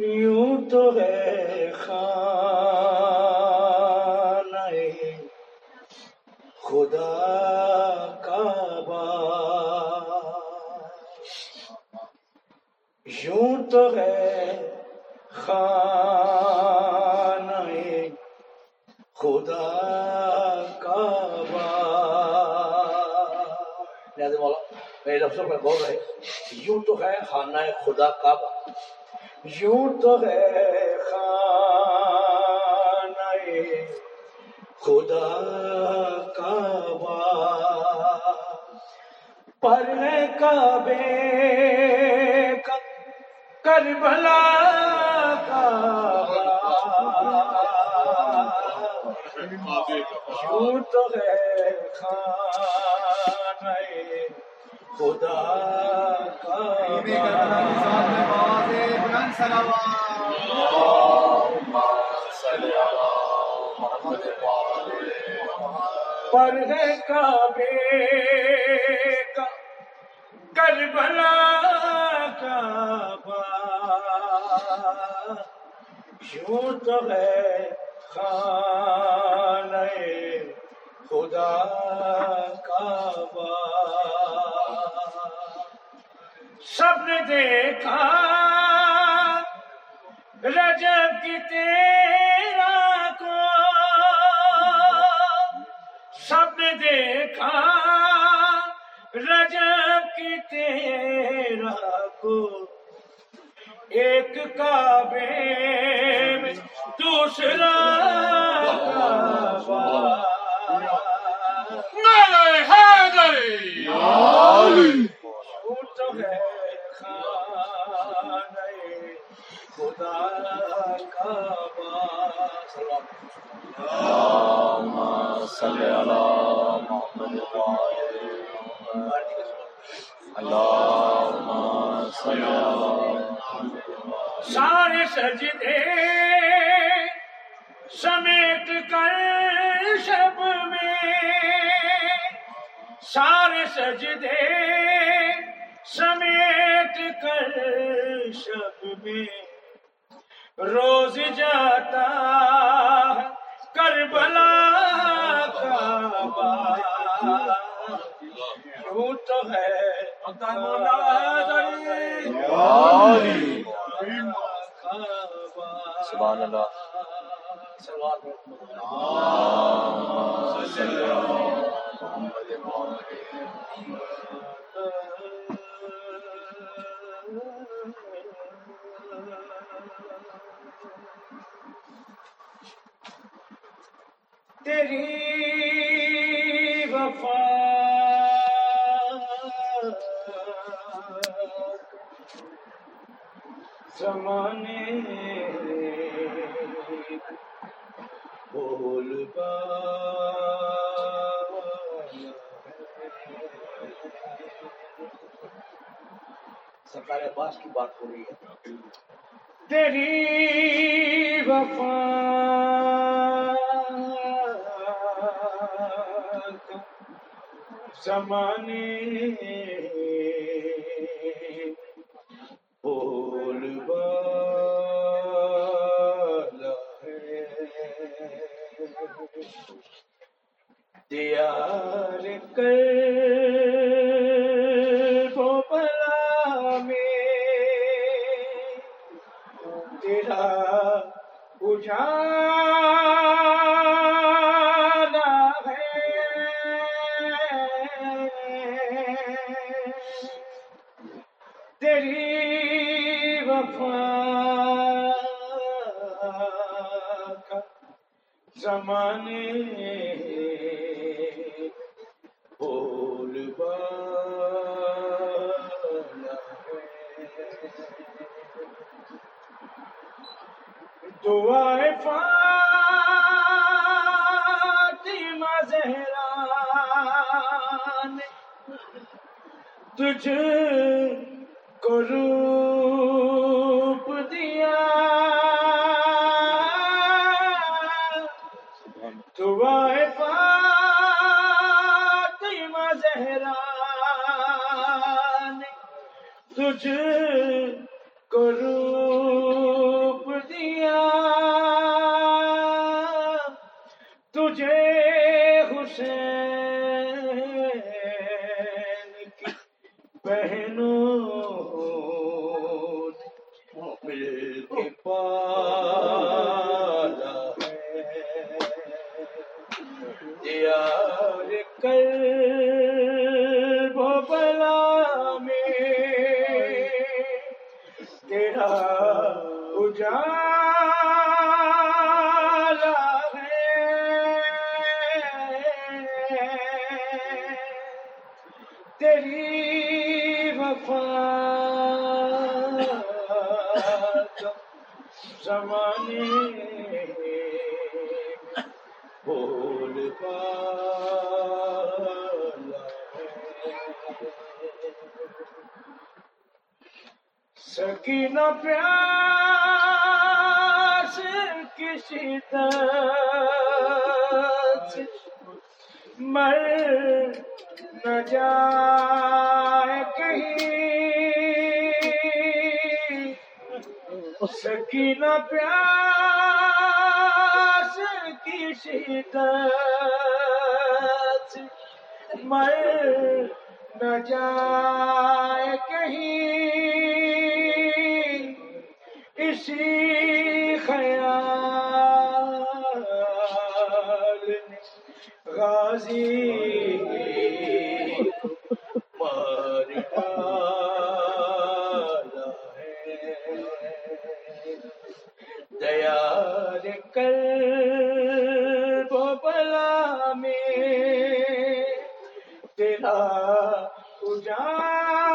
یوں تو ہے خان خدا کعبہ یوں تو ہے خان خدا کعبہ مولا میرے لفظوں پر غور ہے یوں تو ہے خانہ خدا کعبہ۔ یوں تو ہے خانہ خدا کعبہ۔ پر ہے کعبے کا کربلا کعبہ۔ یوں تو ہے خانہ خدا پر ہے کعبے کا کربلا کعبہ یوں تو ہے خانہ خدا کعبہ سب نے دیکھا رجب کی تیرا کو سب نے دیکھا رجب کی تیرا کو ایک کعبے میں دوسرا کعبہ۔ نعرہ حیدری۔ خدا کعبہ سارے سجدے سمیٹ کر شب میں۔ سارے سجدے شب میں روز جاتا کربلا کعبہ۔ یوں تو ہے سبحان اللہ۔ اللہ۔ محمد تیری وفا زمانے بول سرکار عباس کی بات ہو رہی ہے۔ تیری وفا زمانے بول بالا ہے۔ دیار کر بلا میں تیرا وفا کا زمانے بول بالا ہے دعائے فاطمہ زہرا نے تجھ کو روپ دیا۔ دعائے فاطمہ زہرا نے تجھ کو روپ دیا۔ تجھے حسین کی بہنوں دیار کر سکینہ پیاس، کسی طرح مر نہ جائے کہیں۔ سکینہ پیاس کی شدت مر نہ جائے کہیں۔ اسی خیال غازی مار دیار کر بلا میں تیرا اجالا